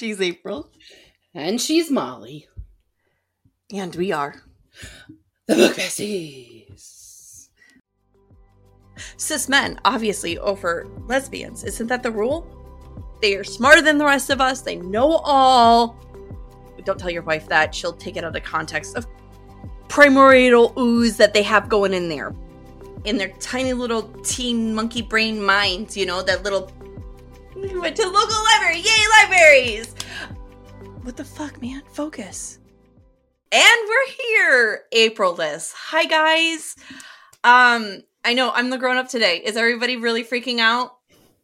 She's April. And she's Molly. And we are the Book Besties. Cis men, obviously, over lesbians. Isn't that the rule? They are smarter than the rest of us. They know all. Don't tell your wife that. She'll take it out of context of primordial ooze that they have going in there. In their tiny little teen monkey brain minds, you know, that little. We went to local library. Yay, libraries! What the fuck, man? Focus. And we're here, April Liz. Hi guys. Um, I know I'm the grown up today. Is everybody really freaking out?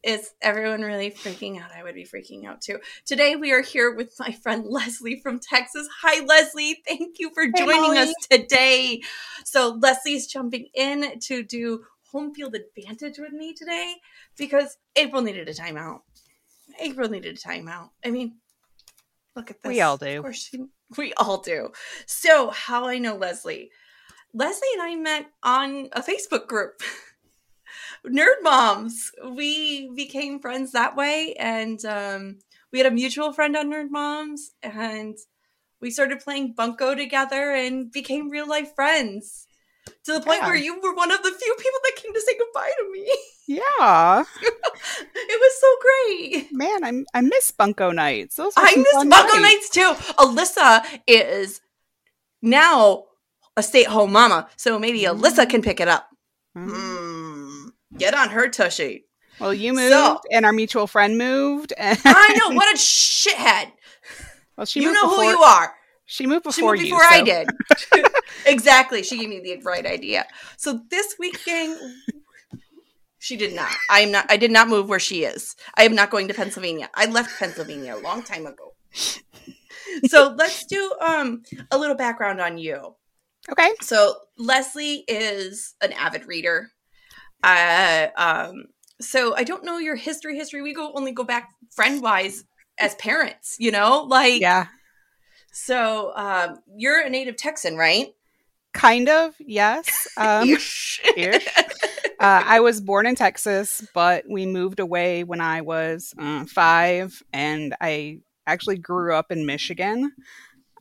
Is everyone really freaking out? I would be freaking out too. Today we are here with my friend Leslie from Texas. Hi Leslie, thank you for Hey, joining Molly. us today. So Leslie's jumping in to do home field advantage with me today because April needed a timeout. April needed a timeout. I mean, look at this. We all do. Of course, she, we all do. So, how I know Leslie? Leslie and I met on a Facebook group. Nerd Moms. We became friends that way, and um, we had a mutual friend on Nerd Moms, and we started playing Bunko together and became real life friends. To the point Yeah. where you were one of the few people that came to say goodbye to me. Yeah, it was so great. man, I I miss Bunko nights. Those I miss Bunko nights too. Alyssa is now a stay-at-home mama, so maybe Alyssa can pick it up. Mhm. Hmm. Get on her tushy. Well, you moved, So- and our mutual friend moved. And I know what a shithead. well, she you know before, who you are. She moved before She before moved you. before I so- did. exactly. She gave me the right idea. So this week, gang, she did not. I am not. I did not move where she is. I am not going to Pennsylvania. I left Pennsylvania a long time ago. so let's do um a little background on you. Okay. So Leslie is an avid reader. Uh, um, so I don't know your history. History. We go only go back friend wise as parents. You know, like Yeah, so um, you're a native Texan, right? kind of. Yes. Um, Ish. ish. uh, I was born in Texas, but we moved away when I was uh, five, and I actually grew up in Michigan. Um,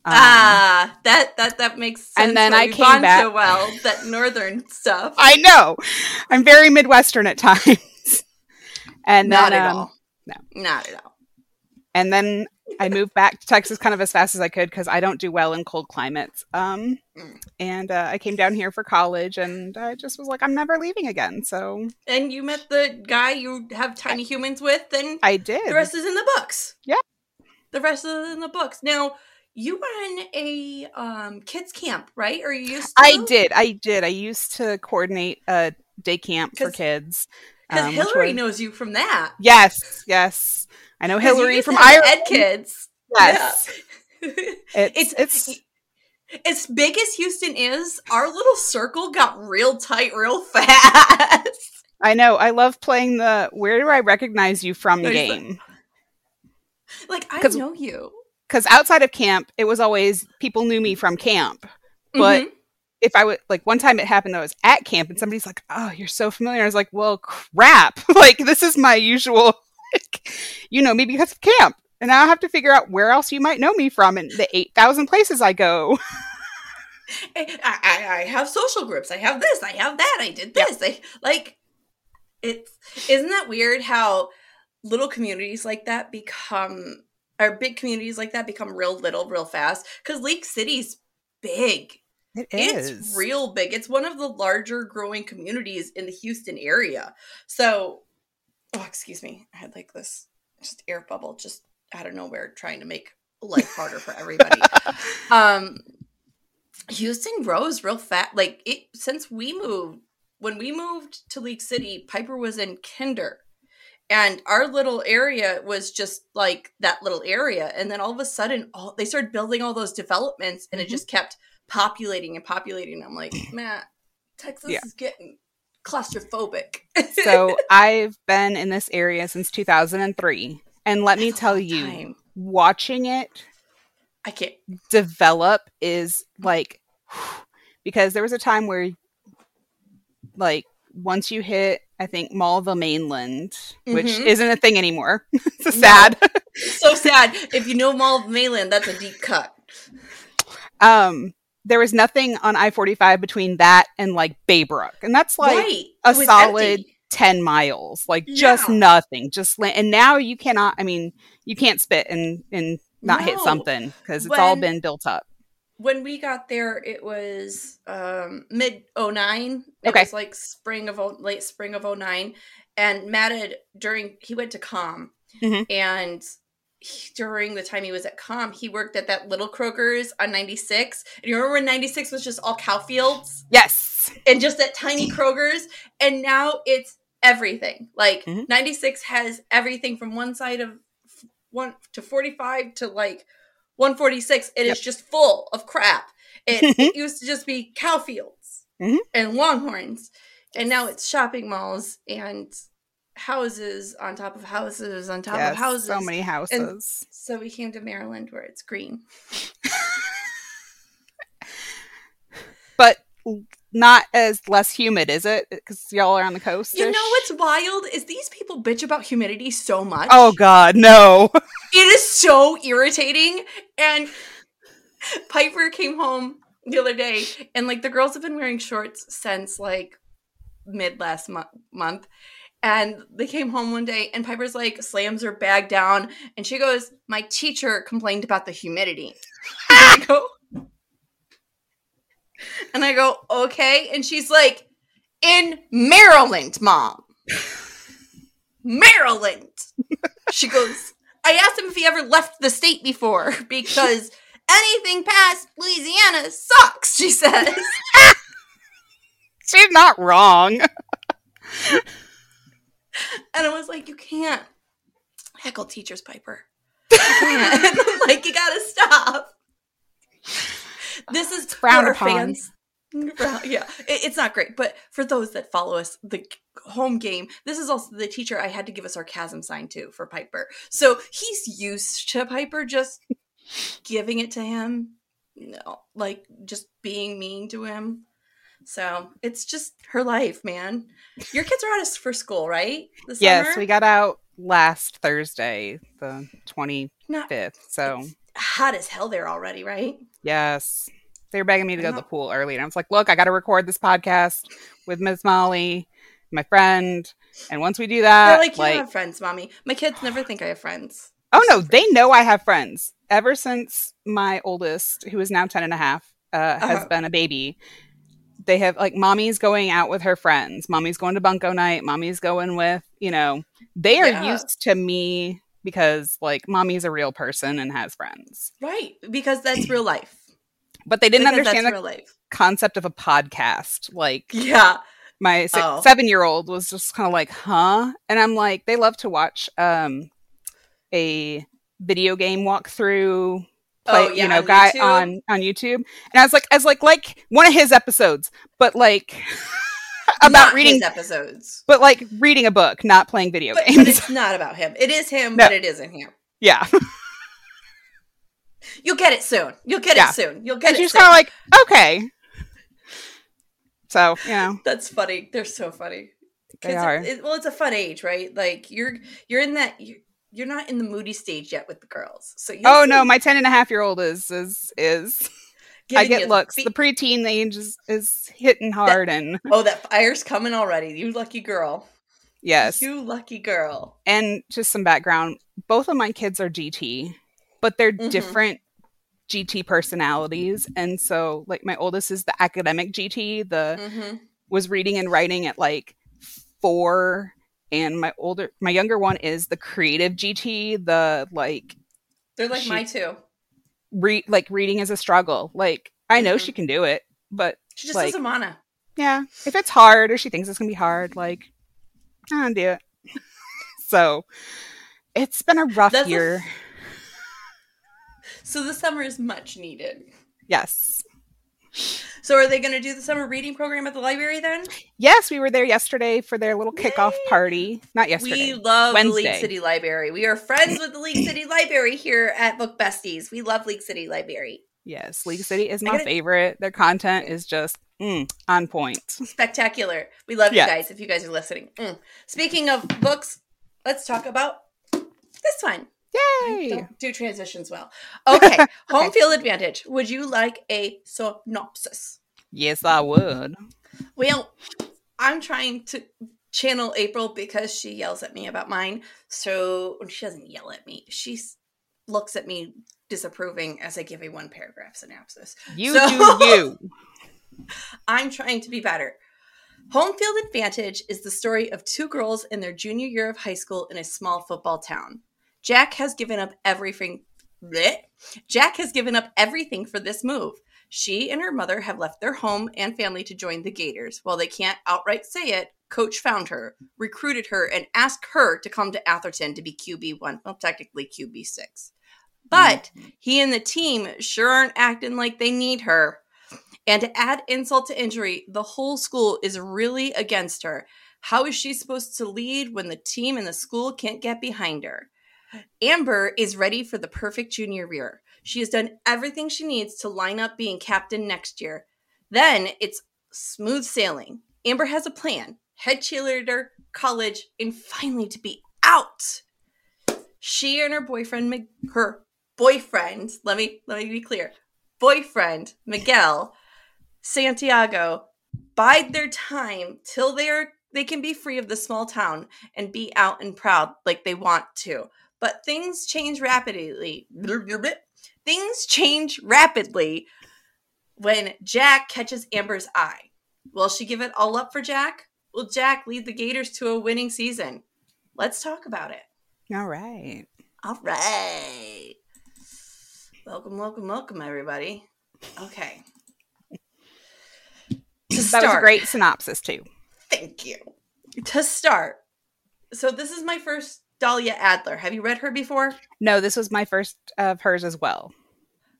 ah, that that that makes sense. And then I came back- so well. That northern stuff. I know. I'm very Midwestern at times. And not then, at um, all. no. not at all. And then I moved back to Texas kind of as fast as I could because I don't do well in cold climates. Um, Mm. and uh, I came down here for college, and I just was like, I'm never leaving again. So And you met the guy you have tiny humans with, and I did. the rest is in the books. Yeah. the rest is in the books. Now you run a um, kids camp, right? Or you used to? I did. I did. I used to coordinate a day camp for kids. because um, Hillary was- knows you from that. Yes, yes. I know Hillary from Ireland. Ed Kids. Yes. Yeah. It's, it's it's as big as Houston is, our little circle got real tight real fast. I know. I love playing the where do I recognize you from There's the- game. like I know you, Because outside of camp, it was always people knew me from camp. But Mhm. if I would like one time it happened that I was at camp and somebody's like, "Oh, you're so familiar." I was like, "Well, crap! like this is my usual, like, you know me because of camp." And now I have to figure out where else you might know me from and the eight thousand places I go. I, I, I have social groups. I have this. I have that. I did this. I like it's. Isn't that weird how little communities like that become, or big communities like that become real little real fast? Because League City's big. It It's real big. It's one of the larger growing communities in the Houston area. So, oh, excuse me. I had like this just air bubble just out of nowhere trying to make life harder for everybody. um Houston grows real fast. Like it since we moved, when we moved to League City, Piper was in kinder. And our little area was just like that little area. And then all of a sudden, all they started building all those developments and it Mhm. just kept populating and populating. I'm like, Matt, Texas Yeah. is getting claustrophobic. so I've been in this area since 2003, and let me That's a tell you, time. watching it I can't. develop is like because there was a time where like once you hit I think Mall of the Mainland, which Mhm. isn't a thing anymore. it's No. sad. so sad. If you know Mall of Mainland, that's a deep cut. um, there was nothing on I forty five between that and like Baybrook, and that's like right. a solid empty. 10 miles. Like just nothing. Just and now you cannot i mean you can't spit and and not hit something because it's all been built up. when we got there it was um mid 09 it Okay. was like spring of late spring of 09 and matt had during he went to com Mhm. and he, during the time he was at com he worked at that little kroger's on 96 and you remember when 96 was just all cow fields? Yes. And just that tiny kroger's? And now it's everything. Like Mhm. 96 has everything from one side of one to 45 to like 146 it is Yep. just full of crap. It, it used to just be cow fields Mhm. and longhorns. And now it's shopping malls and houses on top of houses on top yes of houses so many houses. so we came to maryland where it's green. But not as less humid is it? Because y'all are on the coast you know what's wild is these people bitch about humidity so much. Oh god no. It is so irritating. And Piper came home the other day, and like the girls have been wearing shorts since like mid last mo- month. And they came home one day, and Piper's like slams her bag down, and she goes, "My teacher complained about the humidity." And I go, and I go, "Okay," and she's like, "In Maryland, mom, Maryland." She goes, I asked him if he ever left the state before because anything past Louisiana sucks, she says. she's not wrong And I was like, you can't heckle teachers, Piper. You can't. like, you gotta stop. This is frowned upon. fans. Yeah, it- it's not great, but for those that follow us, the home game. This is also the teacher I had to give a sarcasm sign to for Piper. So he's used to Piper just giving it to him, no, like just being mean to him. So it's just her life, man. Your kids are out of for school, right? This yes we got out last thursday the 25th Not so hot as hell there already, right? Yes. They were begging me to go to the pool early. And I was like, look, I got to record this podcast with Miss Molly, my friend. And once we do that, They're like, you like, have friends, mommy. My kids never think I have friends. oh no, they know I have friends. Ever since my oldest, who is now 10 and a half, uh, has Uh-huh. been a baby, they have like mommy's going out with her friends. Mommy's going to bunko night. Mommy's going with, you know, they are Yeah. used to me because like mommy's a real person and has friends. Right, because that's real life. But they didn't Because understand the life. concept of a podcast. Like, Yeah. my six, Oh. seven year old was just kind of like, huh? And I'm like, they love to watch um a video game walkthrough. Play, Oh, yeah, you know, on guy YouTube? on on YouTube, and I was like, I was like, like one of his episodes, but like about Not reading, episodes. but like reading a book, not playing video But, but games. it's not about him. It is him, No. but it isn't him. yeah, You'll get it soon. You'll get Yeah. it soon. You'll get and it she's soon. kind of like, okay. So you know, That's funny. They're so funny. They are. it- well, it's a fun age, right? Like you're you're in that you're, you're not in the moody stage yet with the girls. So oh no, my ten and a half year old is is is I get looks. fe- The preteen age is, is hitting hard, and oh, that fire's coming already. You lucky girl. yes, You lucky girl. and just some background. Both of my kids are GT, but they're Mhm. different GT personalities, and so like my oldest is the academic GT, the hmm was reading and writing at like four, and my older, my younger one is the creative GT, the like They're like She- my two. read like reading is a struggle. Like I know Mhm. she can do it, but She just like- doesn't wanna. yeah, if it's hard or she thinks it's gonna be hard, like I don't do it. so it's been a rough That's a year. So the summer is much needed. yes. So are they going to do the summer reading program at the library then? Yes, we were there yesterday for their little kickoff Yay! party. Not yesterday. We love the League City Library. We are friends with the League City Library here at Book Besties. We love League City Library. Yes, League City is my gotta- favorite. Their content is just mm, on point. Spectacular. We love Yeah. you guys if you guys are listening. Mm. Speaking of books, let's talk about this one. Yay! Do transitions well. Okay, home field advantage. Would you like a synopsis? Yes, I would. Well, I'm trying to channel April because she yells at me about mine. So she doesn't yell at me. She looks at me disapproving as I give a one paragraph synopsis. You So- do you. I'm trying to be better. Home field advantage is the story of two girls in their junior year of high school in a small football town. Jack has given up everything. bleh. Jack has given up everything for this move. She and her mother have left their home and family to join the Gators. While they can't outright say it, Coach found her, recruited her, and asked her to come to Atherton to be QB1. Well, technically QB6. But mm-hmm. he and the team sure aren't acting like they need her. And to add insult to injury, the whole school is really against her. How is she supposed to lead when the team and the school can't get behind her? Amber is ready for the perfect junior year. She has done everything she needs to line up being captain next year. Then it's smooth sailing. Amber has a plan head cheerleader, college, and finally to be out. She and her boyfriend, her boyfriend, let me let me be clear, boyfriend Miguel Santiago bide their time till they're they can be free of the small town and be out and proud like they want to. But things change rapidly. Things change rapidly when Jack catches Amber's eye. Will she give it all up for Jack? Will Jack lead the Gators to a winning season? Let's talk about it. All right. All right. Welcome, welcome, welcome, everybody. Okay. To That was a great synopsis too. Thank you. To start, so this is my first Dahlia Adler. Have you read her before? No, this was my first of hers as well.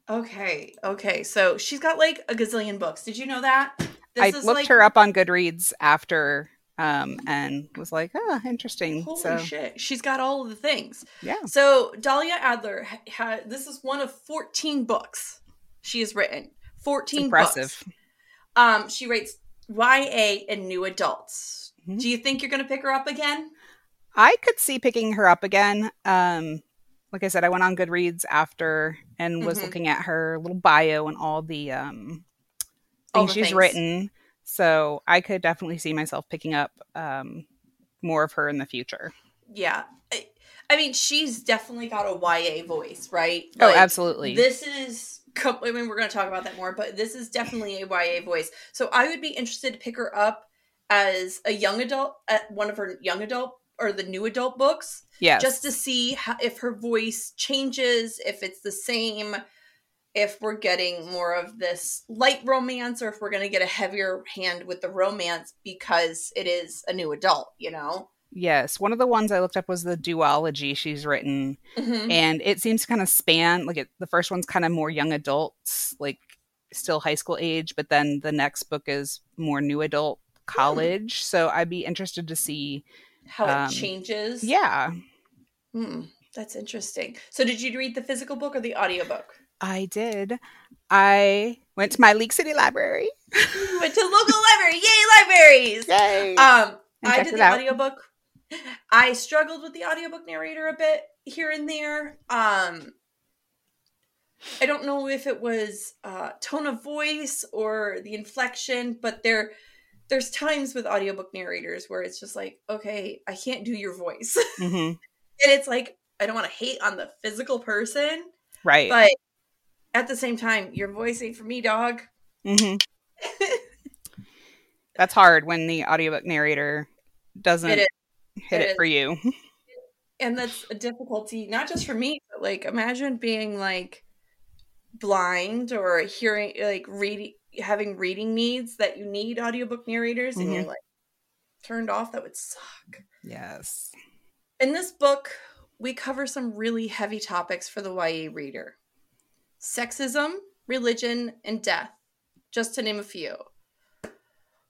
Okay, okay. So she's got like a gazillion books. Did you know that? I This is looked like- her up on Goodreads after um and was like, oh, interesting. Holy so shit. She's got all of the things. yeah. So Dahlia Adler ha- ha- this is one of 14 books she has written. 14 Impressive. books. Um she writes YA and new adults. Mhm. Do you think you're going to pick her up again? I could see picking her up again. Um, like I said, I went on Goodreads after and was Mhm. looking at her little bio and all the um, All things the she's things. written. So I could definitely see myself picking up um, more of her in the future. Yeah. I, I mean, she's definitely got a YA voice, right? oh, absolutely. This is. I mean, we're going to talk about that more, but this is definitely a YA voice. So I would be interested to pick her up as a young adult at one of her young adult or the new adult books, Yeah. just to see how, if her voice changes, if it's the same, if we're getting more of this light romance, or if we're going to get a heavier hand with the romance because it is a new adult. You know. yes. One of the ones I looked up was the duology she's written. Mhm. and it seems to kind of span like it, the first one's kind of more young adults like still high school age but then the next book is more new adult college so i'd be interested to see How it Um, changes. yeah Hmm, that's interesting. So did you read the physical book or the audiobook? i did i went to my league city library went to local library. Yay, libraries! yay Um, I did the out. audiobook. I struggled with the audiobook narrator a bit here and there. Um, I don't know if it was uh, tone of voice or the inflection, but there, there's times with audiobook narrators where it's just like, okay, I can't do your voice, and hmm it's like I don't want to hate on the physical person, right. but at the same time, your voice ain't for me, dog. hmm that's hard when the audiobook narrator doesn't It hit It it, for you. And that's a difficulty not just for me but like imagine being like blind or hearing like reading having reading needs that you need audiobook narrators and you're Mhm. like turned off that would suck. Yes. In this book we cover some really heavy topics for the YA reader. Sexism religion and death just to name a few.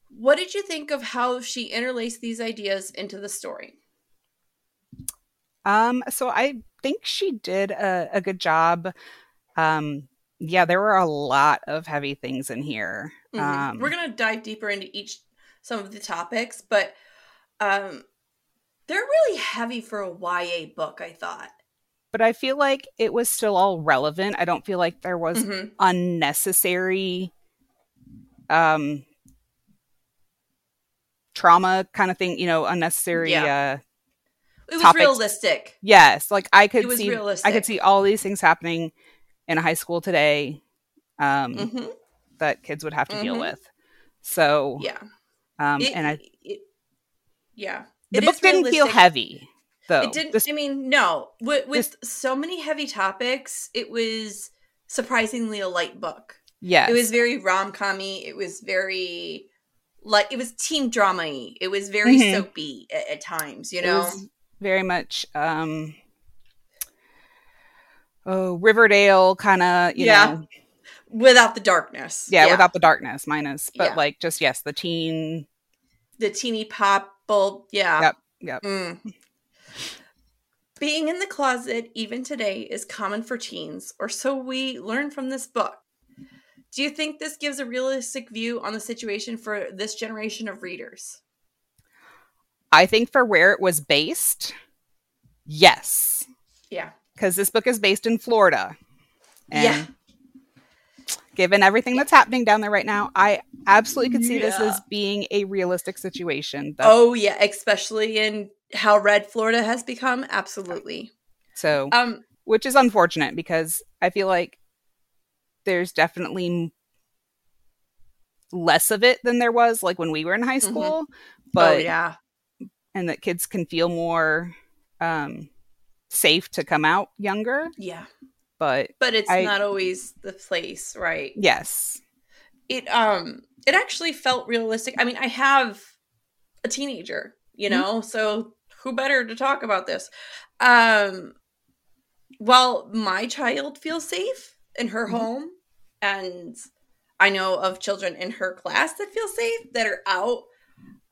What did you think of how she interlaced these ideas into the story? Um, so I think she did a, a good job um, yeah, there were a lot of heavy things in here. Mhm. Um, We're gonna dive deeper into each some of the topics, but um, they're really heavy for a YA book. I thought. but I feel like it was still all relevant. I don't feel like there was Mhm. unnecessary um trauma kind of thing, you know, unnecessary Yeah. uh It was Topics- realistic. yes, like I could It was see I could see all these things happening in a high school today um hmm that kids would have to deal Mhm. with. So, Yeah. um It- and I it- yeah. the It book didn't feel heavy though. It didn't. This- I mean, no. With, with so many heavy topics, it was surprisingly a light book. Yeah, It was very rom commy. It was very like it was teen drama. It was very Mhm. soapy at, at times. You It know. was very much um oh riverdale kind of you Yeah. know without the darkness. yeah, without the darkness minus but Yeah. like just yes the teen the teeny pop bulb. Yeah. Yep, yep. Mm. Being in the closet, even today, is common for teens, or so we learn from this book. Do you think this gives a realistic view on the situation for this generation of readers? i think for where it was based yes Yeah. Because this book is based in florida and Yeah. given everything that's happening down there right now i absolutely could see this as being a realistic situation That- Oh yeah, especially in how red Florida has become. Absolutely. so Um. which is unfortunate because I feel like there's definitely less of it than there was like when we were in high Mhm. school, but oh yeah. and that kids can feel more um safe to come out younger, Yeah. but But it's I- not always the place, right? yes. it um it actually felt realistic i mean i have a teenager you Mhm. know so who better to talk about this um while my child feels safe in her Mhm. home and i know of children in her class that feel safe that are out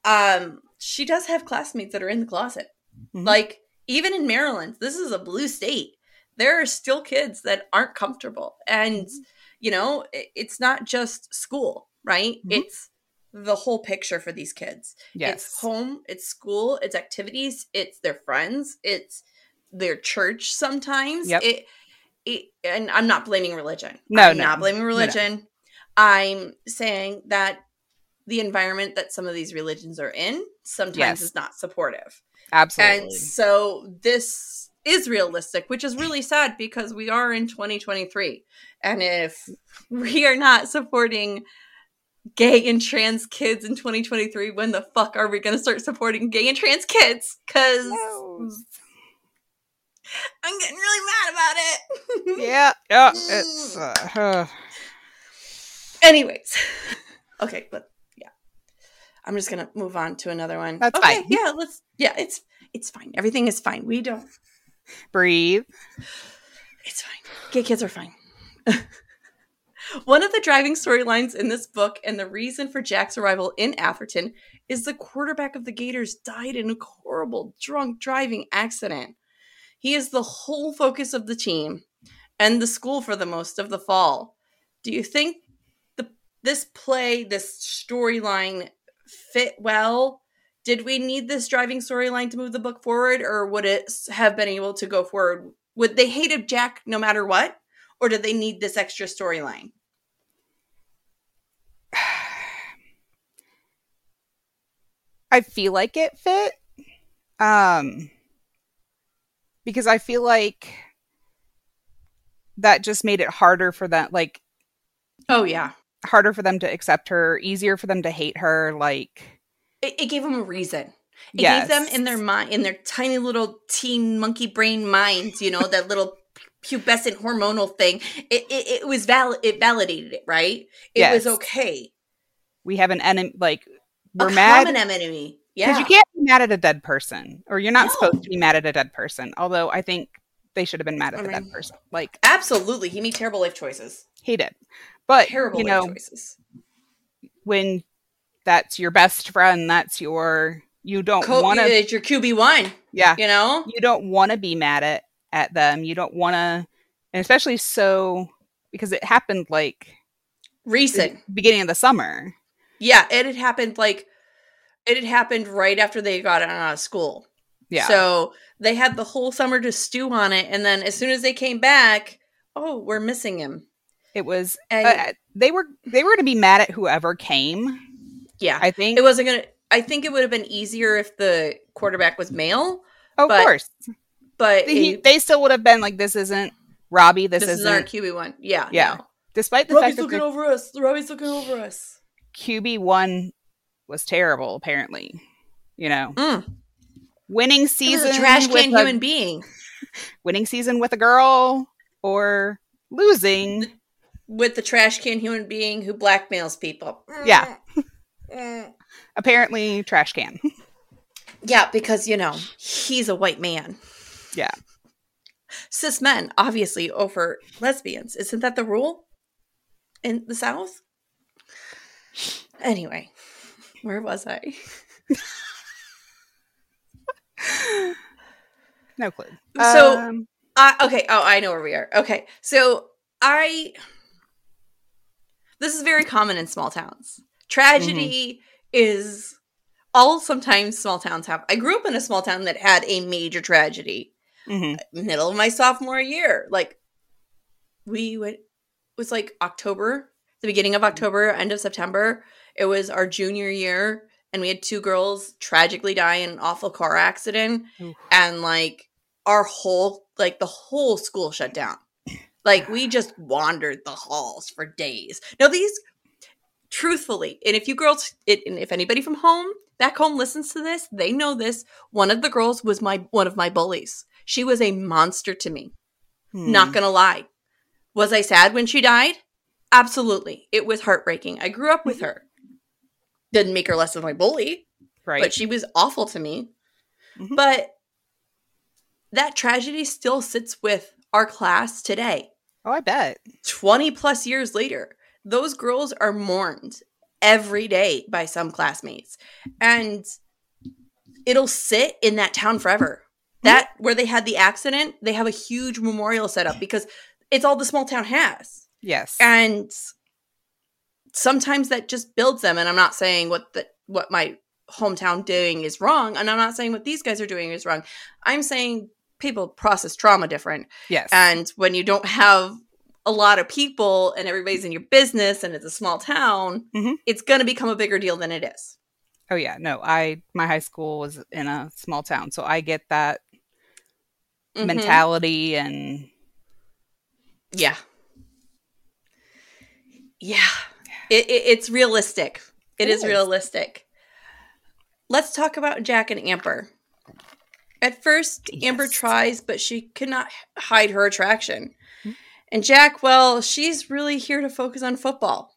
um she does have classmates that are in the closet Mhm. like even in maryland this is a blue state there are still kids that aren't comfortable and you know it's not just school right Mhm. it's the whole picture for these kids Yes. it's home it's school it's activities it's their friends it's their church sometimes Yep. it, it and i'm not blaming religion No, i'm no. not blaming No, no. religion i'm saying that the environment that some of these religions are in sometimes Yes. is not supportive Absolutely. and so this is realistic, which is really sad because we are in 2023. And if we are not supporting gay and trans kids in 2023, when the fuck are we going to start supporting gay and trans kids? Because No. I'm getting really mad about it. yeah, yeah, it's uh, Anyways. Okay, but yeah. I'm just gonna move on to another one. That's okay, fine. Yeah, let's yeah, it's it's fine. Everything is fine. We don't breathe. It's fine. Gay kids are fine. One of the driving storylines in this book and the reason for Jack's arrival in Atherton is the quarterback of the Gators died in a horrible drunk driving accident. He is the whole focus of the team and the school for the most of the fall. Do you think the this play, this storyline fit well? Did we need this driving storyline to move the book forward or would it have been able to go forward would they hated Jack no matter what, or did they need this extra storyline? I feel like it fit. Um because I feel like that just made it harder for them like Oh yeah, harder for them to accept her, easier for them to hate her like it, it gave them a reason. It yes. gave them in their mind, in their tiny little teen monkey brain minds, you know, that little pubescent hormonal thing. It it, it was valid. it validated it, right? It was okay. we have an enemy like we're a mad common enemy. Yeah. Because you can't be mad at a dead person or you're not No. supposed to be mad at a dead person although i think they should have been mad at I the mean- dead person like absolutely. He made terrible life choices. he did but Terrible you life know choices. when that's your best friend that's your you don't Co- want to it's your QB one. yeah You know. you don't want to be mad at at them you don't want to and especially so because it happened like Recent. beginning of the summer. Yeah, it had happened like it had happened right after they got out of school. Yeah. So they had the whole summer to stew on it, and then as soon as they came back, oh, we're missing him. it was And uh, they were they were going to be mad at whoever came. yeah, I think. it wasn't gonna. I think it would have been easier if the quarterback was male, oh, of course. but He, it- they still would have been like, "This isn't Robbie. This, this, is isn't." our QB one. Yeah, Yeah. no. despite the Robbie's fact that looking the over us. Robbie's looking over us. QB one was terrible. Apparently, you know, Mm. Winning season a trash with can a- human being winning season with a girl or losing. with the trash can human being who blackmails people. Yeah. Apparently, trash can. Yeah, because you know he's a white man. Yeah. Cis men obviously over lesbians. Isn't that the rule in the South? Anyway, where was I? no clue. So- Um, Uh, okay. Oh, I know where we are. Okay. So I. This is very common in small towns. Tragedy is all sometimes small towns have. I grew up in a small town that had a major tragedy. mhm. Middle of my sophomore year. Like, we went, it was like October, the beginning of October, end of September. It was our junior year, and we had two girls tragically die in an awful car accident. Oof. and like our whole like the whole school shut down. Like we just wandered the halls for days. Now these truthfully and if you girls it, and if anybody from home back home listens to this they know this one of the girls was my one of my bullies. She was a monster to me. Hmm. not gonna lie. Was i sad when she died? Absolutely. It was heartbreaking. I grew up with her didn't make her less of my bully right. but she was awful to me. Mhm. But that tragedy still sits with our class today. oh, I bet. 20 plus years later, those girls are mourned every day by some classmates. And it'll sit in that town forever. That where they had the accident, they have a huge memorial set up because it's all the small town has Yes. and sometimes that just builds them and i'm not saying what the what my hometown doing is wrong and i'm not saying what these guys are doing is wrong i'm saying people process trauma different yes. and when you don't have a lot of people and everybody's in your business and it's a small town Mhm. it's going to become a bigger deal than it is oh yeah. No, I my high school was in a small town, so I get that Mhm. mentality and yeah yeah it, it, it's realistic. It is is. realistic. Let's talk about jack and amber. At first amber tries but she cannot hide her attraction. Mhm. and jack well she's really here to focus on football.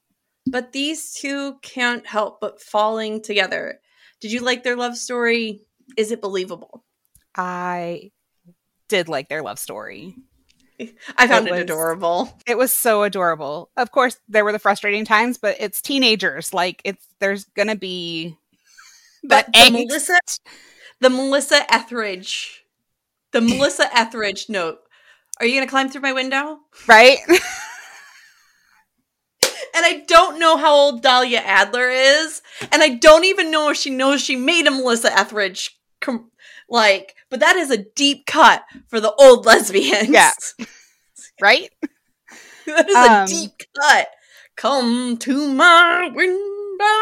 But these two can't help but falling together. Did you like their love story? Is it believable? I did like their love story. i found It it, was- adorable It was so adorable. Of course, there were the frustrating times, but it's teenagers. Like it's there's gonna be But the. Melissa, the Melissa Etheridge, the Melissa Etheridge note. Are you gonna climb through my window? right? And I don't know how old Dahlia Adler is, and I don't even know if she knows she made a Melissa Etheridge. Com- like, but that is a deep cut for the old lesbians. Yeah. right? that is Um, a deep cut. Come to my window.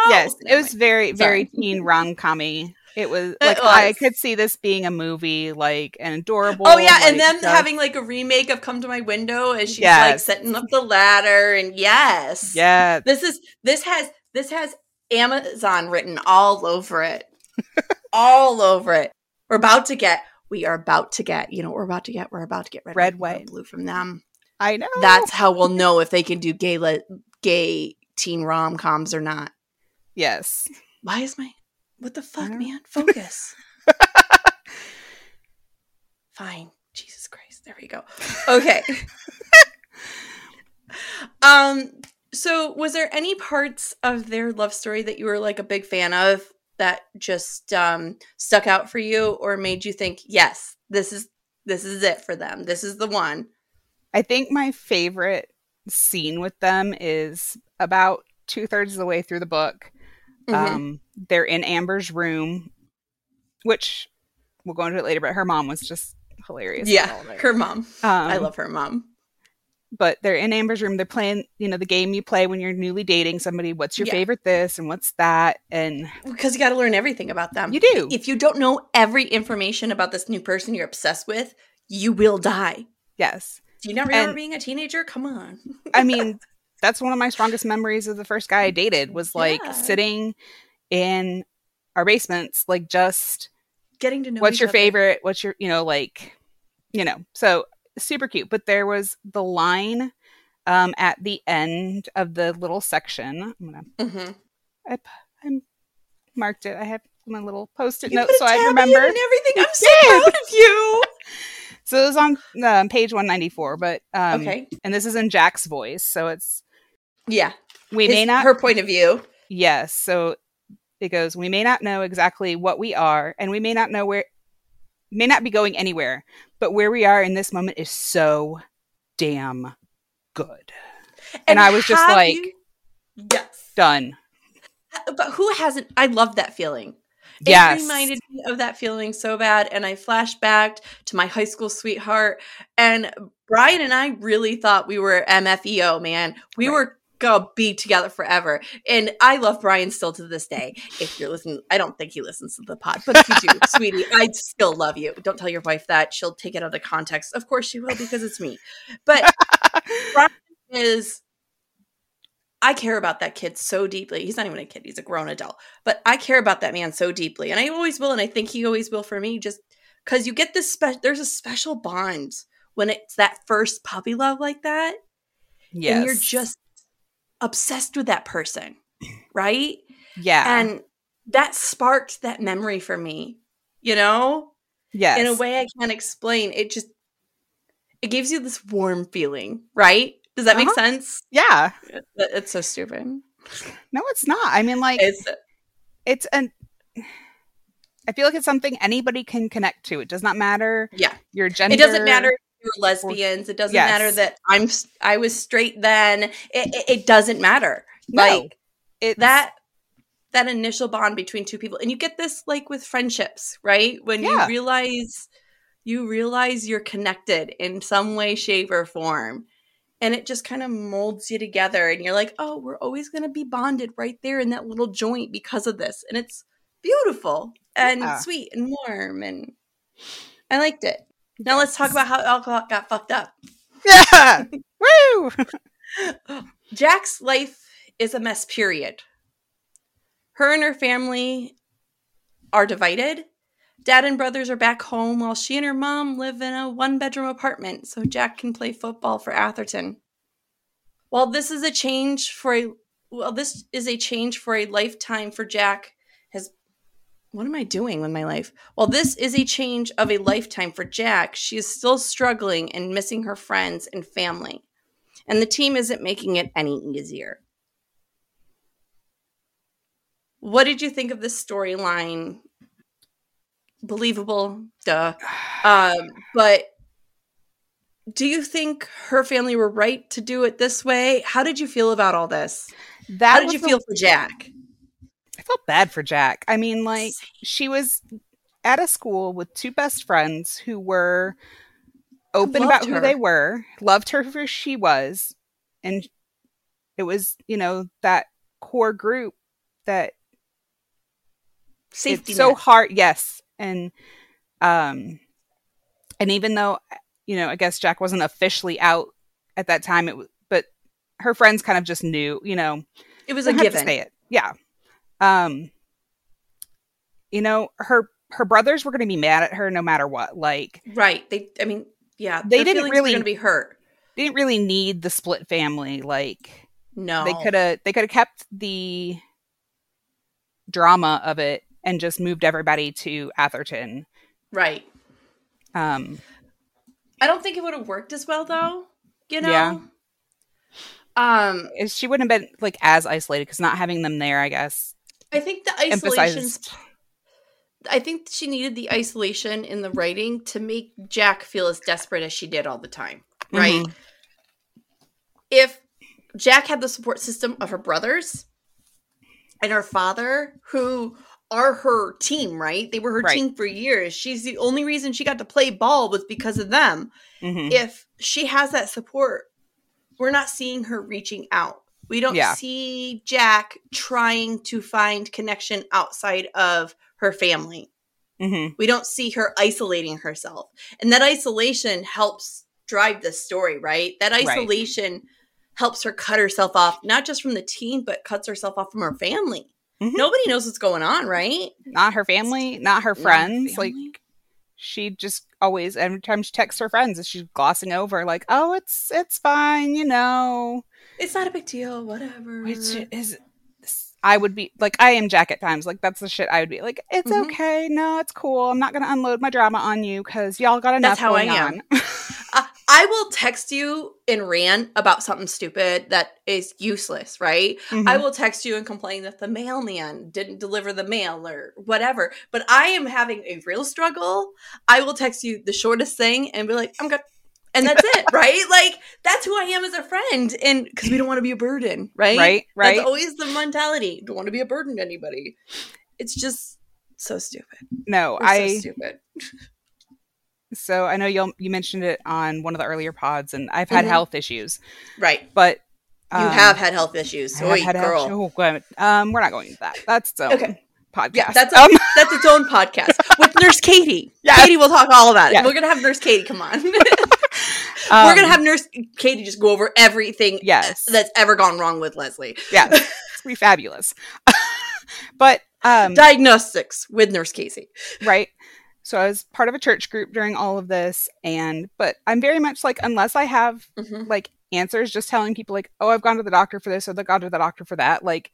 yes, it was very very sorry. teen rom commy. It was like was. I could see this being a movie, like an adorable. Oh yeah, and like, then stuff. having like a remake of "Come to My Window" as she's like setting up the ladder, and yes, yeah, this is this has this has Amazon written all over it, all over it. We're about to get, we are about to get, you know, what we're about to get, we're about to get red, Red, white, blue from them. I know. That's how we'll know if they can do gay le- gay teen rom coms or not. yes. Why is my what the fuck, man? Focus. Fine. Jesus Christ. There we go. Okay. um so was there any parts of their love story that you were like a big fan of that just um stuck out for you or made you think, "Yes, this is this is it for them. This is the one." I think my favorite scene with them is about two thirds of the way through the book. Mhm. Um, they're in Amber's room, which we'll go into it later. But her mom was just hilarious. yeah, all of it. her mom. Um, I love her mom. But they're in Amber's room. They're playing, you know, the game you play when you're newly dating somebody. What's your Yeah. favorite this and what's that? And Because you got to learn everything about them. you do. If you don't know every information about this new person you're obsessed with, you will die. yes. Do you not remember And- being a teenager? Come on. I mean, that's one of my strongest memories of the first guy I dated was like Yeah. sitting in our basements, like just Getting to know what's your other. favorite? What's your, you know, like, you know, so super cute. But there was the line um, at the end of the little section. I'm gonna Mhm. I, I marked it. I have my little post-it You note so I remember. and everything. I'm so proud of you. So it was on um, page 194, but um, okay. and this is in Jack's voice, so it's Yeah. we His- may not Her point of view. Yes. So it goes, we may not know exactly what we are, and we may not know where, may not be going anywhere, but where we are in this moment is so damn good. And I was just like- you- yes. Done. But who hasn't? I love that feeling. It Yes. reminded me of that feeling so bad. And I flashed back to my high school sweetheart. And Brian and I really thought we were MFEO, man. We Right. were gonna be together forever. And I love Brian still to this day. If you're listening, I don't think he listens to the pod, but if you do, sweetie, I still love you. Don't tell your wife that. She'll take it out of context. Of course she will because it's me. But Brian is I care about that kid so deeply. He's not even a kid, he's a grown adult. But I care about that man so deeply. And I always will. And I think he always will for me, just because you get this special, there's a special bond when it's that first puppy love like that. yes. And you're just obsessed with that person. Right. yeah. And that sparked that memory for me, you know, yes. in a way I can't explain. It just, it gives you this warm feeling. Right. Does that make Uh-huh. sense? Yeah. It's so stupid. No, it's not. I mean, like, It's it's an, I feel like it's something anybody can connect to. It does not matter yeah. your gender. It doesn't matter you're lesbians. It doesn't Yes. matter that I'm I was straight then. It, it, it doesn't matter. No. Like that that initial bond between two people, and you get this like with friendships, right? When Yeah. you realize you realize you're connected in some way, shape, or form. And it just kind of molds you together, and you're like, "Oh, we're always going to be bonded right there in that little joint because of this." And it's beautiful and Yeah. sweet and warm, and I liked it. Now let's talk about how alcohol got fucked up. Yeah. Woo. Jack's life is a mess, period. Her and her family are divided. Dad and brothers are back home while she and her mom live in a one bedroom apartment so Jack can play football for Atherton. While this is a change for a well, this is a change for a lifetime for Jack what am I doing with my life? While this is a change of a lifetime for Jack, she is still struggling and missing her friends and family and the team isn't making it any easier. What did you think of this storyline? Believable, duh. Um, but do you think her family were right to do it this way? How did you feel about all this? That How did you the- feel for Jack? I felt bad for Jack. I mean, like she was at a school with two best friends who were open about her. who they were, loved her for who she was, and it was, you know, that core group that Safety it's so hard yes and um and even though you know i guess jack wasn't officially out at that time it was but her friends kind of just knew you know It was a given. say it yeah um you know her her brothers were going to be mad at her no matter what like Right. They I mean, yeah. They didn't really- gonna be hurt. didn't really need the split family like No. they could have they could have kept the drama of it and just moved everybody to atherton Right. um I don't think it would have worked as well though. You know? Yeah. Um she wouldn't have been like as isolated because not having them there, I guess, I think the isolation's emphasizes. I think she needed the isolation in the writing to make Jack feel as desperate as she did all the time. Right? Mhm. if Jack had the support system of her brothers and her father, who are her team, right? They were her Right. team for years. She's the only reason she got to play ball was because of them. Mhm. If she has that support, we're not seeing her reaching out. We don't Yeah. see Jack trying to find connection outside of her family. Mhm. We don't see her isolating herself. And that isolation helps drive the story, right? That Right. isolation helps her cut herself off, not just from the team, but cuts herself off from her family. Mhm. Nobody knows what's going on, right? Not her family, not her Not her friends. Like she just always every time she texts her friends, she's glossing over like, "Oh, it's it's fine, you know." It's not a big deal, whatever. Which is I would be like I am Jack at times. Like that's the shit I would be like. It's Mhm. okay. No, it's cool. I'm not gonna unload my drama on you because y'all got enough That's how I am. I, I will text you and rant about something stupid that is useless, right? Mhm. I will text you and complain that the mailman didn't deliver the mail or whatever. But I am having a real struggle. I will text you the shortest thing and be like, I'm good. And that's it, right? Like, that's who I am as a friend. And because we don't want to be a burden, right? right, right. That's always the mentality. Don't want to be a burden to anybody. It's just so stupid. no, We're I so stupid. so I know you you mentioned it on one of the earlier pods, and I've had Mhm. health issues, Right. but You um, have had health issues. Oi, had health- girl. Oh. Um, we're not going into that. That's its own Okay. podcast. Yeah, that's um, that's its own podcast with Nurse Katie. Yeah. Katie will talk all about it. Yeah. We're gonna have Nurse Katie come on. We're um, gonna have Nurse Katie just go over everything yes, that's ever gone wrong with Leslie. yes, it's gonna be fabulous. but um, Diagnostics with Nurse Casey. right. So I was part of a church group during all of this, and but I'm very much like unless I have Mhm. like answers, just telling people like, oh, I've gone to the doctor for this or I've gone to the doctor for that, like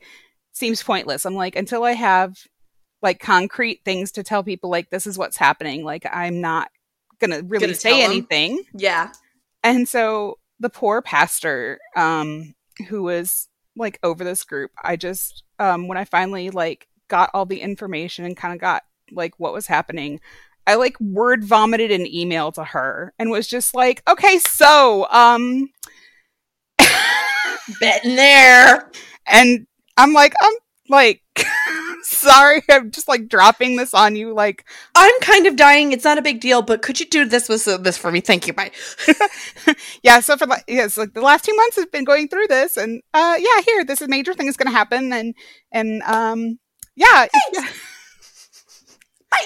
seems pointless. I'm like until I have like concrete things to tell people like this is what's happening, like I'm not gonna really Gonna say anything. Yeah. And so the poor pastor, um, who was like over this group, I just um when I finally like got all the information and kind of got like what was happening, I like word vomited an email to her and was just like, okay, so um Betting there. and I'm like, I'm like sorry, I'm just like dropping this on you like I'm kind of dying. It's not a big deal, but could you do this with this for me? Thank you. Bye. yeah so for like yes like the last two months have been going through this and uh yeah here this is major thing is gonna happen and and um yeah, yeah. Bye.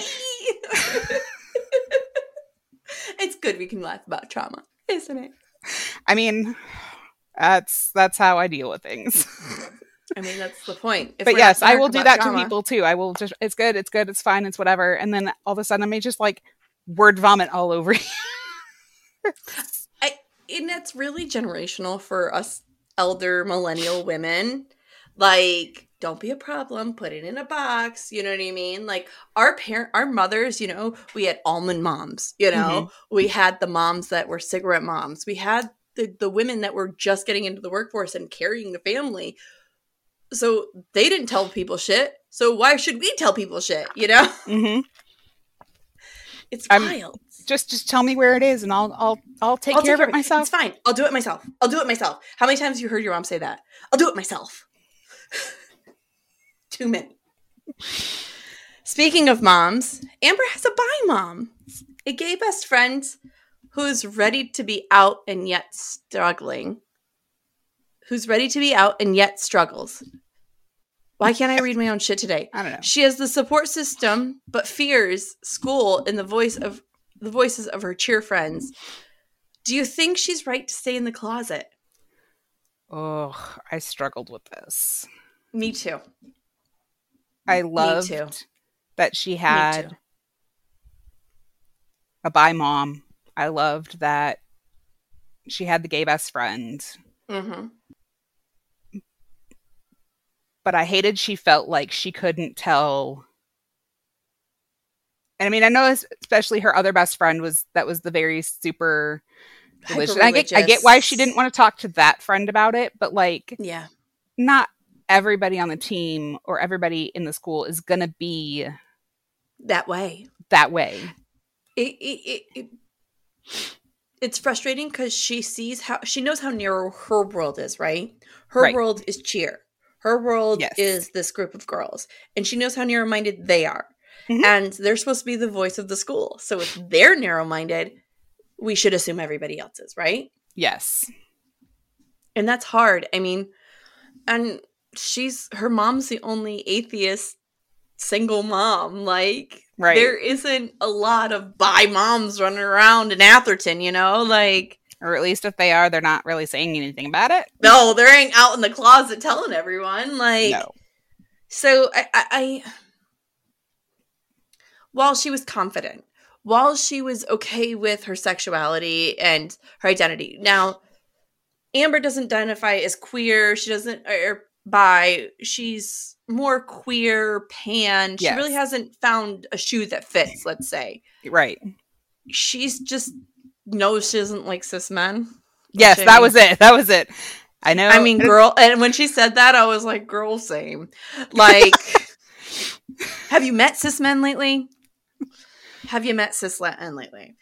it's good we can laugh about trauma, isn't it? i mean that's that's how i deal with things I mean, that's the point. If but yes i will do that trauma- to people too i will just it's good it's good it's fine it's whatever and then all of a sudden i may just like word vomit all over you and that's really generational for us elder millennial women. Like, don't be a problem, put it in a box. You know what I mean? Like our parent, our mothers, you know, we had almond moms. You know, mm-hmm. we had the moms that were cigarette moms. We had the the women that were just getting into the workforce and carrying the family. So they didn't tell people shit. So why should we tell people shit? You know, hmm it's I'm- wild. just just tell me where it is and i'll i'll i'll take I'll care of it myself. It's fine. I'll do it myself. I'll do it myself. How many times have you heard your mom say that? I'll do it myself. Too many. Speaking of moms, Amber has a bi mom, a gay best friend who's ready to be out and yet struggling. Who's ready to be out and yet struggles. Why can't I read my own shit today? i don't know She has the support system, but fears school and the voice of the voices of her cheer friends. Do you think she's right to stay in the closet? oh i struggled with this Me too. i loved too. that she had a bi mom. I loved that she had the gay best friend, Mm-hmm. but I hated she felt like she couldn't tell. And I mean, I know especially her other best friend was that was the very super religious. I get, I get why she didn't want to talk to that friend about it, but like, Yeah. not everybody on the team or everybody in the school is gonna be That way. that way. It, it, it, it's frustrating because she sees how she knows how narrow her world is, right? Her Right. world is cheer. Her world Yes. is this group of girls, and she knows how narrow minded they are. Mhm. And they're supposed to be the voice of the school. So if they're narrow minded, we should assume everybody else is, right? Yes. And that's hard. I mean, and she's her mom's the only atheist single mom. Like, Right. there isn't a lot of bi moms running around in Atherton, you know? Like, Or at least if they are, they're not really saying anything about it. no, they ain't out in the closet telling everyone. Like, no. so I, I, I, while she was confident, while she was okay with her sexuality and her identity. Now, Amber doesn't identify as queer. She doesn't or bi. She's more queer, pan. She Yes. really hasn't found a shoe that fits. Let's say Right. she's just knows she doesn't like cis men. Yes, that was it. That was it. I know. I mean, girl, and when she said that, I was like, girl, same. Like, have you met cis men lately? Have you met cis men lately?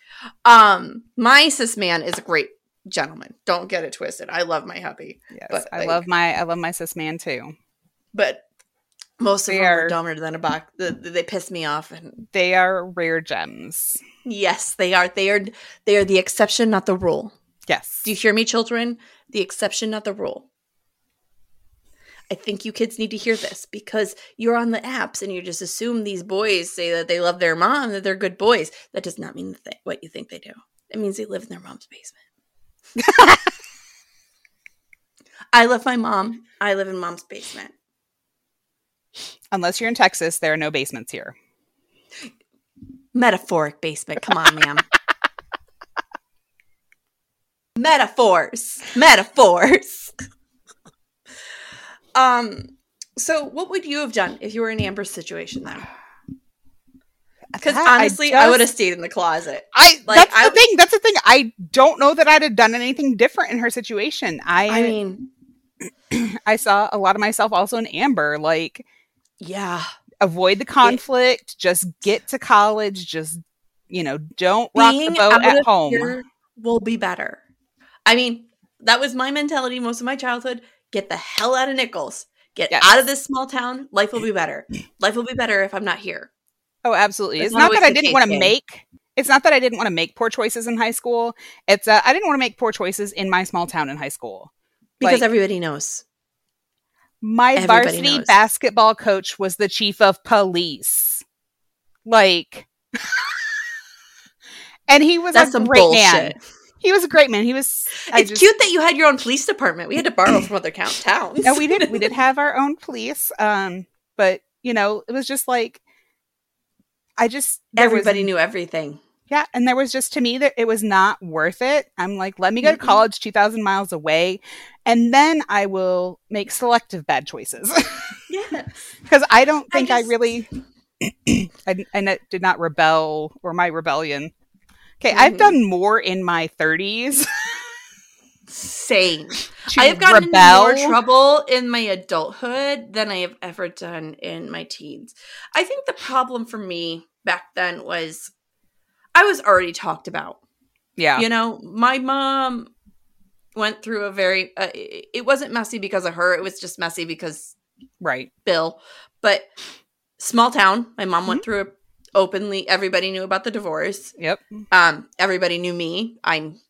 Um, my cis man is a great gentleman. Don't get it twisted. I love my hubby, yes, but, I like- love my I love my cis man too. but most of They them are are- dumber than a box. They, they piss me off, and They are rare gems. yes, they are. They are. They are the exception, not the rule. Yes. Do you hear me, children? The exception, not the rule. I think you kids need to hear this because you're on the apps and you just assume these boys say that they love their mom, that they're good boys. That does not mean the thi- what you think they do. It means they live in their mom's basement. I love my mom. I live in mom's basement. Unless you're in Texas, there are no basements here. Metaphoric basement. Come on, ma'am. Metaphors. Metaphors. um, so what would you have done if you were in Amber's situation then? Because That- I honestly, I, would have stayed in the closet. I Like, that's I- the thing. That's the thing. I don't know that I'd have done anything different in her situation. I I mean, I saw a lot of myself also in Amber. Like yeah. avoid the conflict. just get to college. Just you know, don't rock the boat at home. will be better. I mean, that was my mentality most of my childhood. Get the hell out of Nichols. Get Yes. out of this small town. Life will be better. Life will be better if I'm not here. Oh, absolutely. That's It's not not that I didn't want to make. It's not that I didn't want to make poor choices in high school. It's uh, I didn't want to make poor choices in my small town in high school. Because Like- everybody knows. My Everybody varsity knows. basketball coach was the chief of police. Like, and he was That's a some great man. He was a great man. He was. I It's just- cute that you had your own police department. We had to borrow from other count towns. No, we did. We did have our own police. Um, but you know, it was just like, I just there was- Everybody knew everything. Yeah, and there was just to me that it was not worth it. I'm like, let me go to college 2000 miles away and then I will make selective bad choices. Yeah. Cuz I don't think I, just- really I, I ne- did not rebel or my rebellion. Okay, I've Mhm. done more in my 30s Same. I have gotten rebel. into more trouble in my adulthood than I have ever done in my teens. I think the problem for me back then was I was already talked about. yeah. You know, my mom went through a very uh, it it wasn't messy because of her, it was just messy because right. Bill. But small town, my mom went through it openly. Everybody knew about the divorce. Yep. Um, everybody knew me. I'm,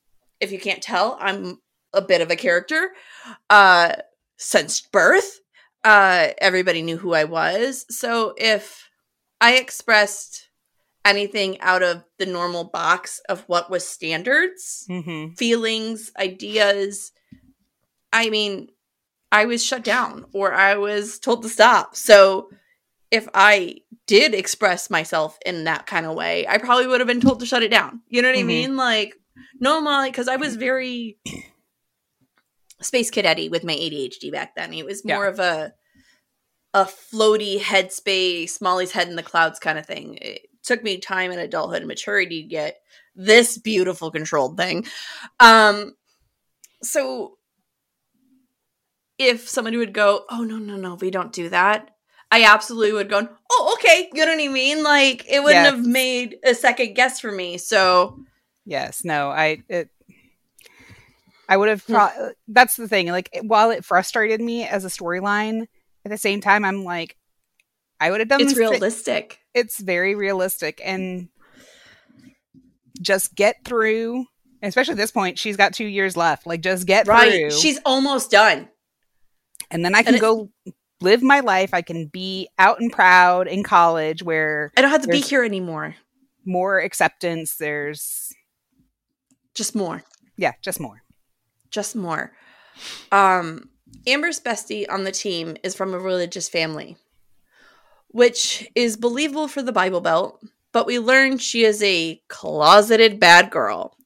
if you can't tell, I'm a bit of a character. Uh, since birth, uh, everybody knew who I was. So if I expressed anything out of the normal box of what was standards, Mhm. feelings, ideas, I mean, I was shut down or I was told to stop. So if I did express myself in that kind of way, I probably would have been told to shut it down. You know what I Mhm. mean? Like, no, Molly, because I was very space cadet with my ADHD back then. It was Yeah. more of a a floaty headspace, Molly's head in the clouds kind of thing. It took me time and adulthood and maturity to get this beautiful controlled thing. Um, so if somebody would go, "Oh no, no, no, we don't do that," I absolutely would go, "Oh, okay." You know what I mean? Like it wouldn't Yes. have made a second guess for me. So Yes, no, I it I would have. Hmm. Pro- that's the thing. Like, while it frustrated me as a storyline, at the same time, I'm like, I would have done. It's realistic. It's very realistic, and just get through. Especially at this point, she's got two years left. Like, just get Right. through, She's almost done. and then I can and it- go live my life. I can be out and proud in college, where I don't have to be here anymore. more acceptance. There's Just more. yeah, just more. Just more. Um, Amber's bestie on the team is from a religious family, which is believable for the Bible Belt, but we learn she is a closeted bad girl,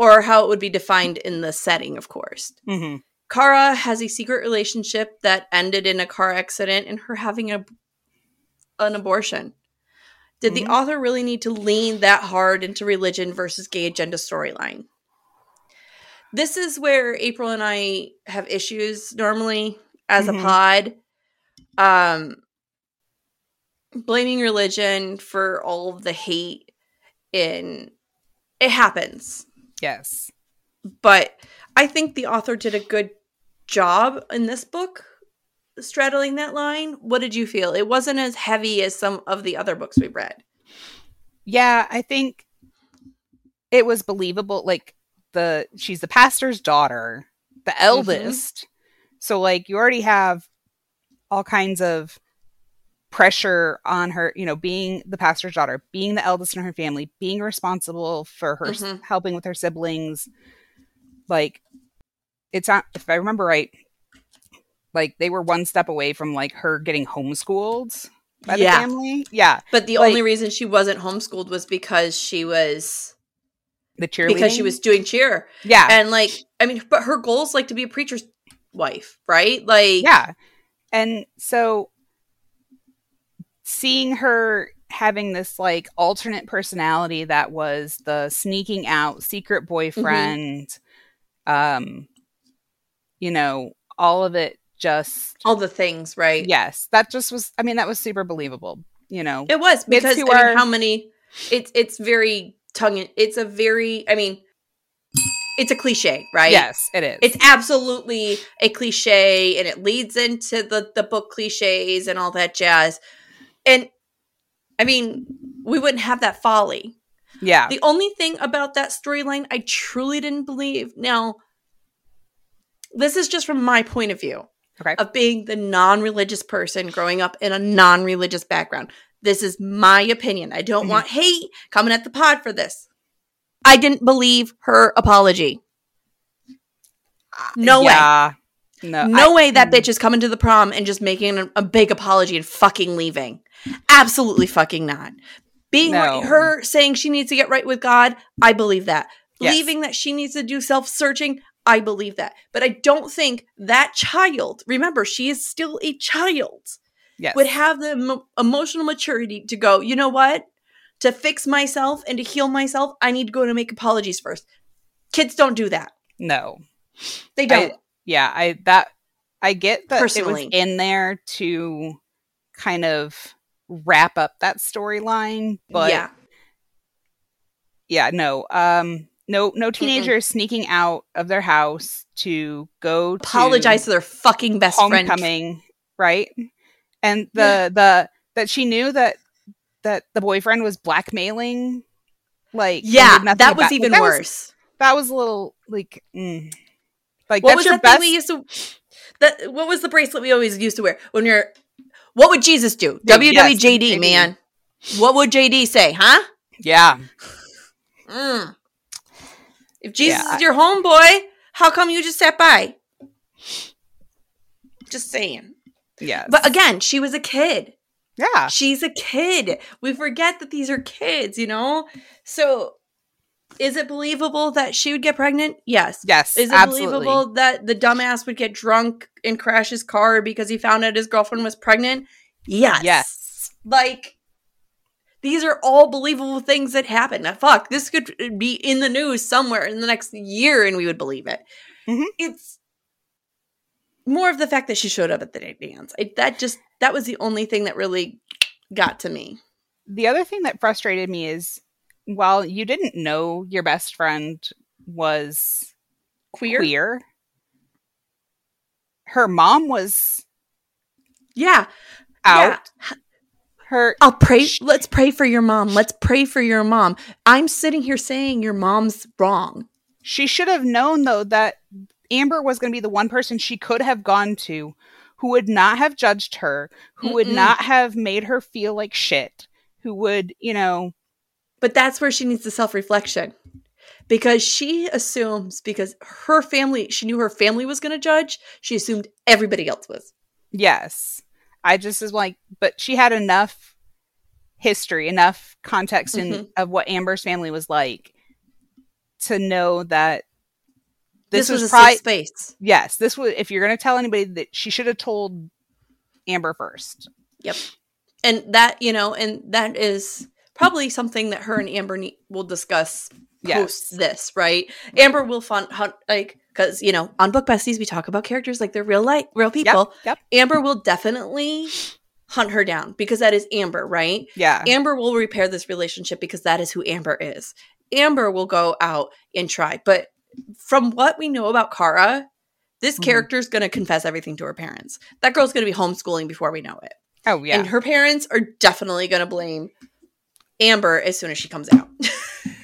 or how it would be defined in the setting, of course. hmm Kara has a secret relationship that ended in a car accident and her having a an abortion. Did Mhm. the author really need to lean that hard into religion versus gay agenda storyline? This is where April and I have issues normally as Mhm. a pod. Um blaming religion for all of the hate in it happens Yes. but I think the author did a good job in this book straddling that line. What did you feel? It wasn't as heavy as some of the other books we read. Yeah, I think it was believable. Like the she's the pastor's daughter, the eldest. So like you already have all kinds of pressure on her, you know, being the pastor's daughter, being the eldest in her family, being responsible for her Mhm. helping with her siblings. Like it's not if I remember right, like they were one step away from like her getting homeschooled by the Yeah. family. Yeah. But the Like- only reason she wasn't homeschooled was because she was The cheerleading. because she was doing cheer. Yeah. And like I mean, but her goal is like to be a preacher's wife, right? Like yeah and so seeing her having this like alternate personality that was the sneaking out secret boyfriend um you know all of it just all the things, right? yes that just was i mean that was super believable you know It was because I mean, how many? It's it's very tongue. in- It's a very. I mean, it's a cliche, right? yes it is It's absolutely a cliche, and it leads into the the book cliches and all that jazz. And I mean, we wouldn't have that folly. yeah The only thing about that storyline I truly didn't believe. Now, this is just from my point of view okay of being the non-religious person growing up in a non-religious background. This is my opinion. I don't want hate coming at the pod for this. I didn't believe her apology. No way. no No I- way that mm, bitch is coming to the prom and just making a, a big apology and fucking leaving. Absolutely fucking not. Being No. her saying she needs to get right with God, I believe that. Yes. Leaving that she needs to do self searching, I believe that. But I don't think that child, remember, she is still a child, yes would have the emo- emotional maturity to go, you know what? To fix myself and to heal myself, I need to go to make apologies first. Kids don't do that. no They don't. yeah i that i get that Personally. it was in there to kind of wrap up that storyline but yeah. yeah no um no no teenagers sneaking out of their house to go Apologize to to their fucking best friend. homecoming right and the the that she knew that that the boyfriend was blackmailing like Yeah, that was about- like, even that worse. that was a little like mm. like what was your that best thing we used to? That what was the bracelet we always used to wear when you're? What would Jesus do? Yes, WWJD, JD. man. What would JD say, huh? yeah Mm. If Jesus Yeah, is your homeboy, how come you just sat by? Just saying. Yeah But again, she was a kid. yeah She's a kid. We forget that these are kids, you know? So is it believable that she would get pregnant? Yes. yes Is it absolutely. believable that the dumbass would get drunk and crash his car because he found out his girlfriend was pregnant? Yes. yes Like, these are all believable things that happen. Now, fuck, this could be in the news somewhere in the next year and we would believe it. Mhm. It's more of the fact that she showed up at the dance. I, that just, that was the only thing that really got to me. the other thing that frustrated me is while you didn't know your best friend was queer. queer. Her mom was Yeah. out. Yeah. Her I'll pray. Sh- Let's pray for your mom. Let's pray for your mom. I'm sitting here saying your mom's wrong. she should have known though that Amber was going to be the one person she could have gone to who would not have judged her, who would Mm-mm. not have made her feel like shit, who would, you know, But that's where she needs the self reflection. Because she assumes, because her family, she knew her family was going to judge, she assumed everybody else was. yes. I just is like, but she had enough history, enough context in Mhm. of what Amber's family was like to know that This, this, was, was, safe space. yes, this was if you're going to tell anybody that she should have told Amber first. Yep. And that, you know, and that is probably something that her and Amber ne- will discuss post Yes. this, right? Amber will fun hunt like because you know on Book Besties we talk about characters like they're real life, real people. Yep. Amber will definitely hunt her down because that is Amber, right? Yeah. Amber will repair this relationship because that is who Amber is. Amber will go out and try, but from what we know about Kara, this Mhm. character is going to confess everything to her parents. That girl's going to be homeschooling before we know it. oh yeah. And her parents are definitely going to blame Amber as soon as she comes out.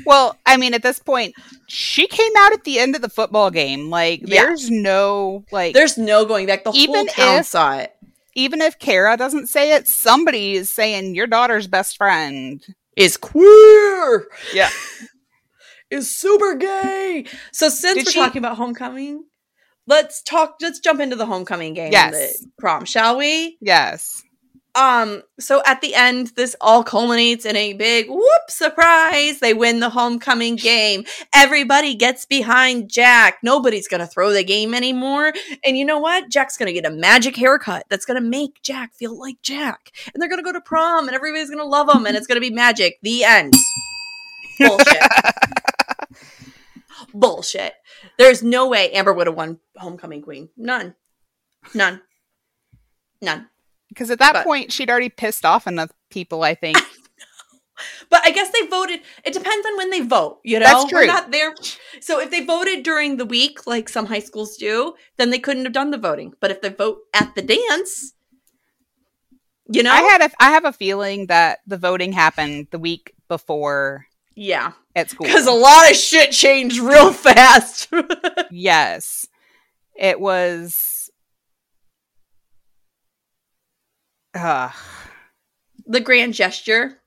Well, I mean, at this point, she came out at the end of the football game. Like, Yeah. there's no like, There's no going back. The Even whole town if- saw it. even if Kara doesn't say it, somebody is saying your daughter's best friend. Is queer. Yeah. Is super gay. So since Did we're she- talking about homecoming, let's talk. Let's jump into the homecoming game. Yes. the prom, shall we? Yes. Um. So at the end, this all culminates in a big whoop surprise. They win the homecoming game. Everybody gets behind Jack. Nobody's gonna throw the game anymore. And you know what? Jack's gonna get a magic haircut that's gonna make Jack feel like Jack. And they're gonna go to prom, and everybody's gonna love him, and it's gonna be magic. The end. Bullshit. Bullshit. There's no way Amber would have won homecoming queen. None. None. None. Because at that But- point, she'd already pissed off enough people, I think. But I guess they voted. It depends on when they vote. You know, That's we're true. not there. So if they voted during the week, like some high schools do, then they couldn't have done the voting. But if they vote at the dance, you know, I had a, I have a feeling that the voting happened the week before yeah, at school. because a lot of shit changed real fast. yes, it was. Uh, the grand gesture.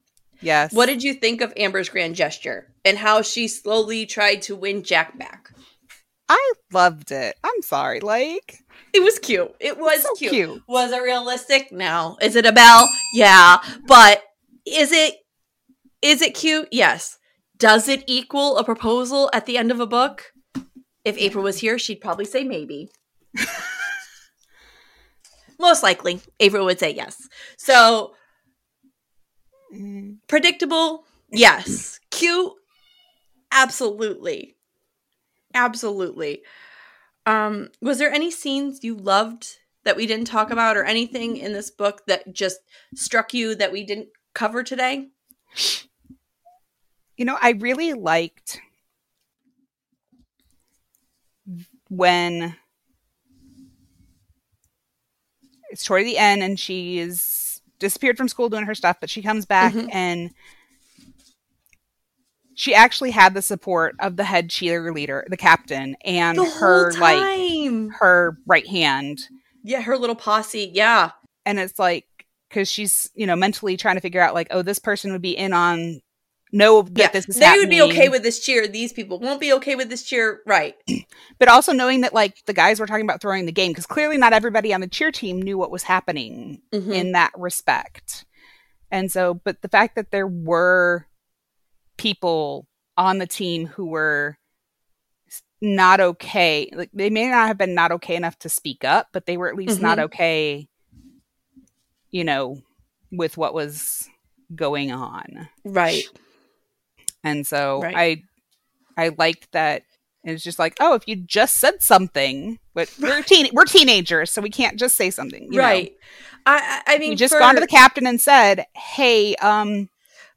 yes. What did you think of Amber's grand gesture and how she slowly tried to win Jack back? I loved it. I'm sorry. Like, It was cute. It was so cute. cute. Was it realistic? No. Is it a bell? Yeah. But is it is it cute? Yes. Does it equal a proposal at the end of a book? If April was here, she'd probably say maybe. Most likely, April would say yes. So predictable, yes. Cute, absolutely, absolutely. Um, was there any scenes you loved that we didn't talk about, or anything in this book that just struck you that we didn't cover today? You know, I really liked when it's toward the end and she's disappeared from school doing her stuff, but she comes back Mhm. and she actually had the support of the head cheerleader, the captain, and The her like her right hand. yeah, her little posse, yeah, And it's like because she's you know mentally trying to figure out like oh this person would be in on know that yeah. this is They happening. would be okay with this cheer. These people won't be okay with this cheer, right? but also knowing that like the guys were talking about throwing the game because clearly not everybody on the cheer team knew what was happening Mhm. in that respect and so but the fact that there were people on the team who were not okay like they may not have been not okay enough to speak up but they were at least not Mhm. okay you know with what was going on Right. And so Right. I I liked that it's just like, oh, if you just said something, but we're teen we're teenagers, so we can't just say something. you know. right. I, I mean, You just for- gone to the captain and said, Hey, um,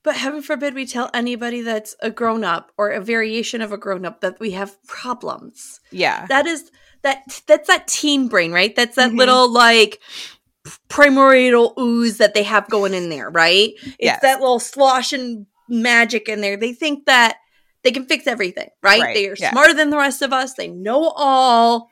But heaven forbid we tell anybody that's a grown up or a variation of a grown up that we have problems. Yeah. That is that that's that teen brain, right? That's that Mhm. little like primordial ooze that they have going in there, right? It's Yes. that little sloshing magic in there. They think that they can fix everything, right? Right, They are yeah. smarter than the rest of us. They know all.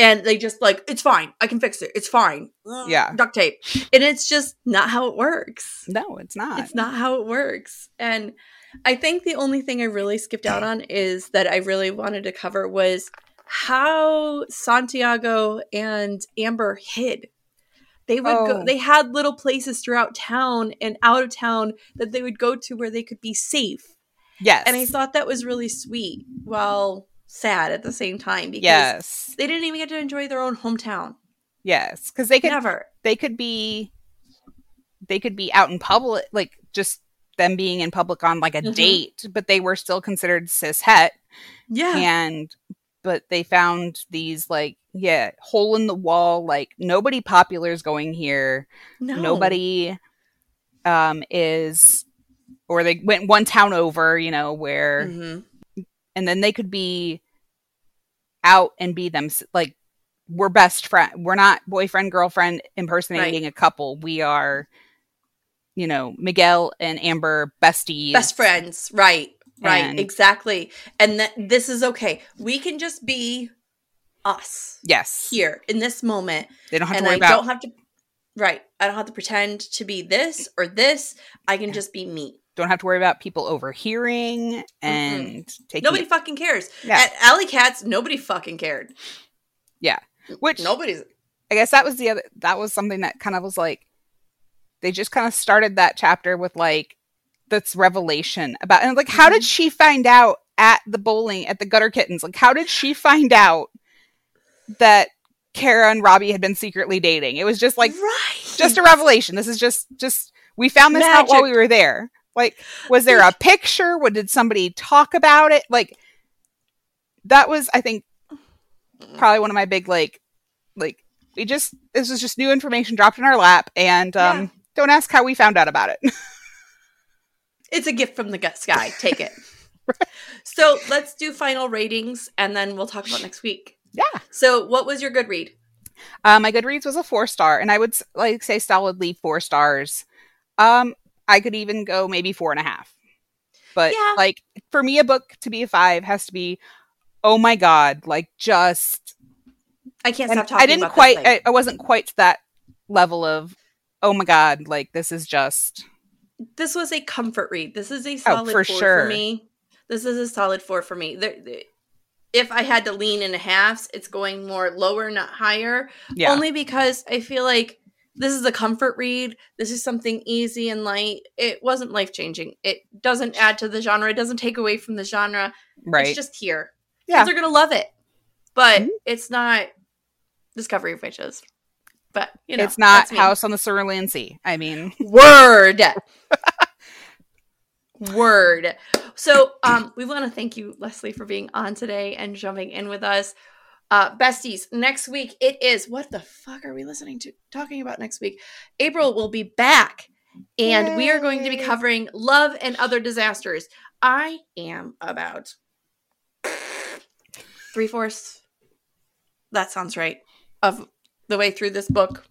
And they just like, it's fine. I can fix it. It's fine. Yeah. Duct tape. And it's just not how it works. No, it's not. It's not how it works. And I think the only thing I really skipped out on is that I really wanted to cover was how Santiago and Amber hid. They would go Oh. they had little places throughout town and out of town that they would go to where they could be safe. yes. And I thought that was really sweet while sad at the same time because yes. they didn't even get to enjoy their own hometown. Yes. Because they could Never. they could be they could be out in public like just them being in public on like a Mhm. date, but they were still considered cis het Yeah. and but they found these like yeah hole in the wall like nobody popular is going here. No. nobody um is or they went one town over you know where Mhm. and then they could be out and be them like we're best friend we're not boyfriend girlfriend impersonating a couple. We are you know miguel and amber besties. Best friends. Right. Right. And- exactly. And that this is okay. We can just be us yes. here in this moment. They don't have to worry i about don't have to right i don't have to pretend to be this or this. I can just be me. Don't have to worry about people overhearing and taking nobody it- fucking cares. Yeah. at alley cats nobody fucking cared. Yeah. which nobody's I guess that was the other that was something that kind of was like they just kind of started that chapter with like this revelation about and like how did mm-hmm. she find out at the bowling at the gutter kittens? Like how did she find out that Kara and Robbie had been secretly dating. It was just like right. just a revelation. This is just just we found this out while we were there. Like was there a picture? What did somebody talk about it? Like that was I think probably one of my big like like we just this was just new information dropped in our lap and um Yeah. don't ask how we found out about it. It's a gift from the gut sky. Take it. So let's do final ratings and then we'll talk about next week yeah so what was your good read uh, my goodreads was a four star and i would like say solidly four stars um i could even go maybe four and a half but Yeah. like for me a book to be a five has to be oh my god like just i can't stop talking i didn't quite. I, I wasn't quite to that level of oh my god like this is just this was a comfort read. This is a solid Oh, for four sure. for me. This is a solid four for me. There- if I had to lean into halves, it's going more lower, not higher. yeah Only because I feel like this is a comfort read. This is something easy and light. It wasn't life changing. It doesn't add to the genre. It doesn't take away from the genre. right It's just here. Yeah. Kids are gonna love it, but Mhm. it's not Discovery of Witches. But you know, it's not. House on the Cerulean Sea. I mean, Word. Word. So um we want to thank you, Leslie, for being on today and jumping in with us. Uh besties, next week it is what the fuck are we listening to talking about next week? April will be back and we are going to be covering love and other disasters. I am about three fourths. That sounds right. Of the way through this book.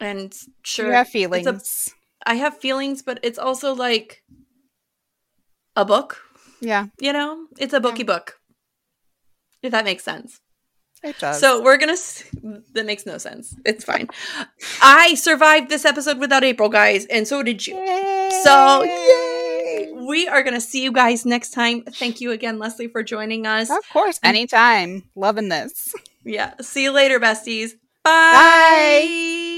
And sure you have it's a- feelings. I have feelings, but it's also like a book, yeah, you know? It's a booky book. If that makes sense. it does. So we're gonna. s- That makes no sense. It's fine. I survived this episode without April, guys, and so did you. So yay! We are gonna see you guys next time. Thank you again, Leslie, for joining us. Of course, anytime. Loving this. Yeah. See you later, besties. Bye.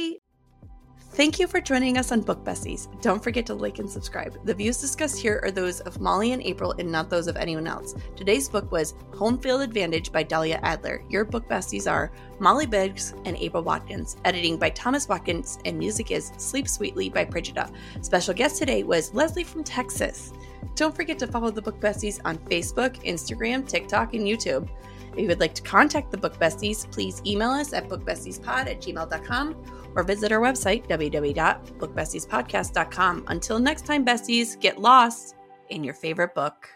Thank you for joining us on Book Besties. Don't forget to like and subscribe. The views discussed here are those of Molly and April and not those of anyone else. Today's book was Home Field Advantage by Dahlia Adler. Your book besties are Molly Biggs and April Watkins. Editing by Thomas Watkins and music is Sleep Sweetly by Brigida. Special guest today was Leslie from Texas. Don't forget to follow the Book Besties on Facebook, Instagram, TikTok, and YouTube. If you would like to contact the Book Besties, please email us at bookbestiespod at gmail.com or visit our website, www.bookbestiespodcast.com. Until next time, besties, get lost in your favorite book.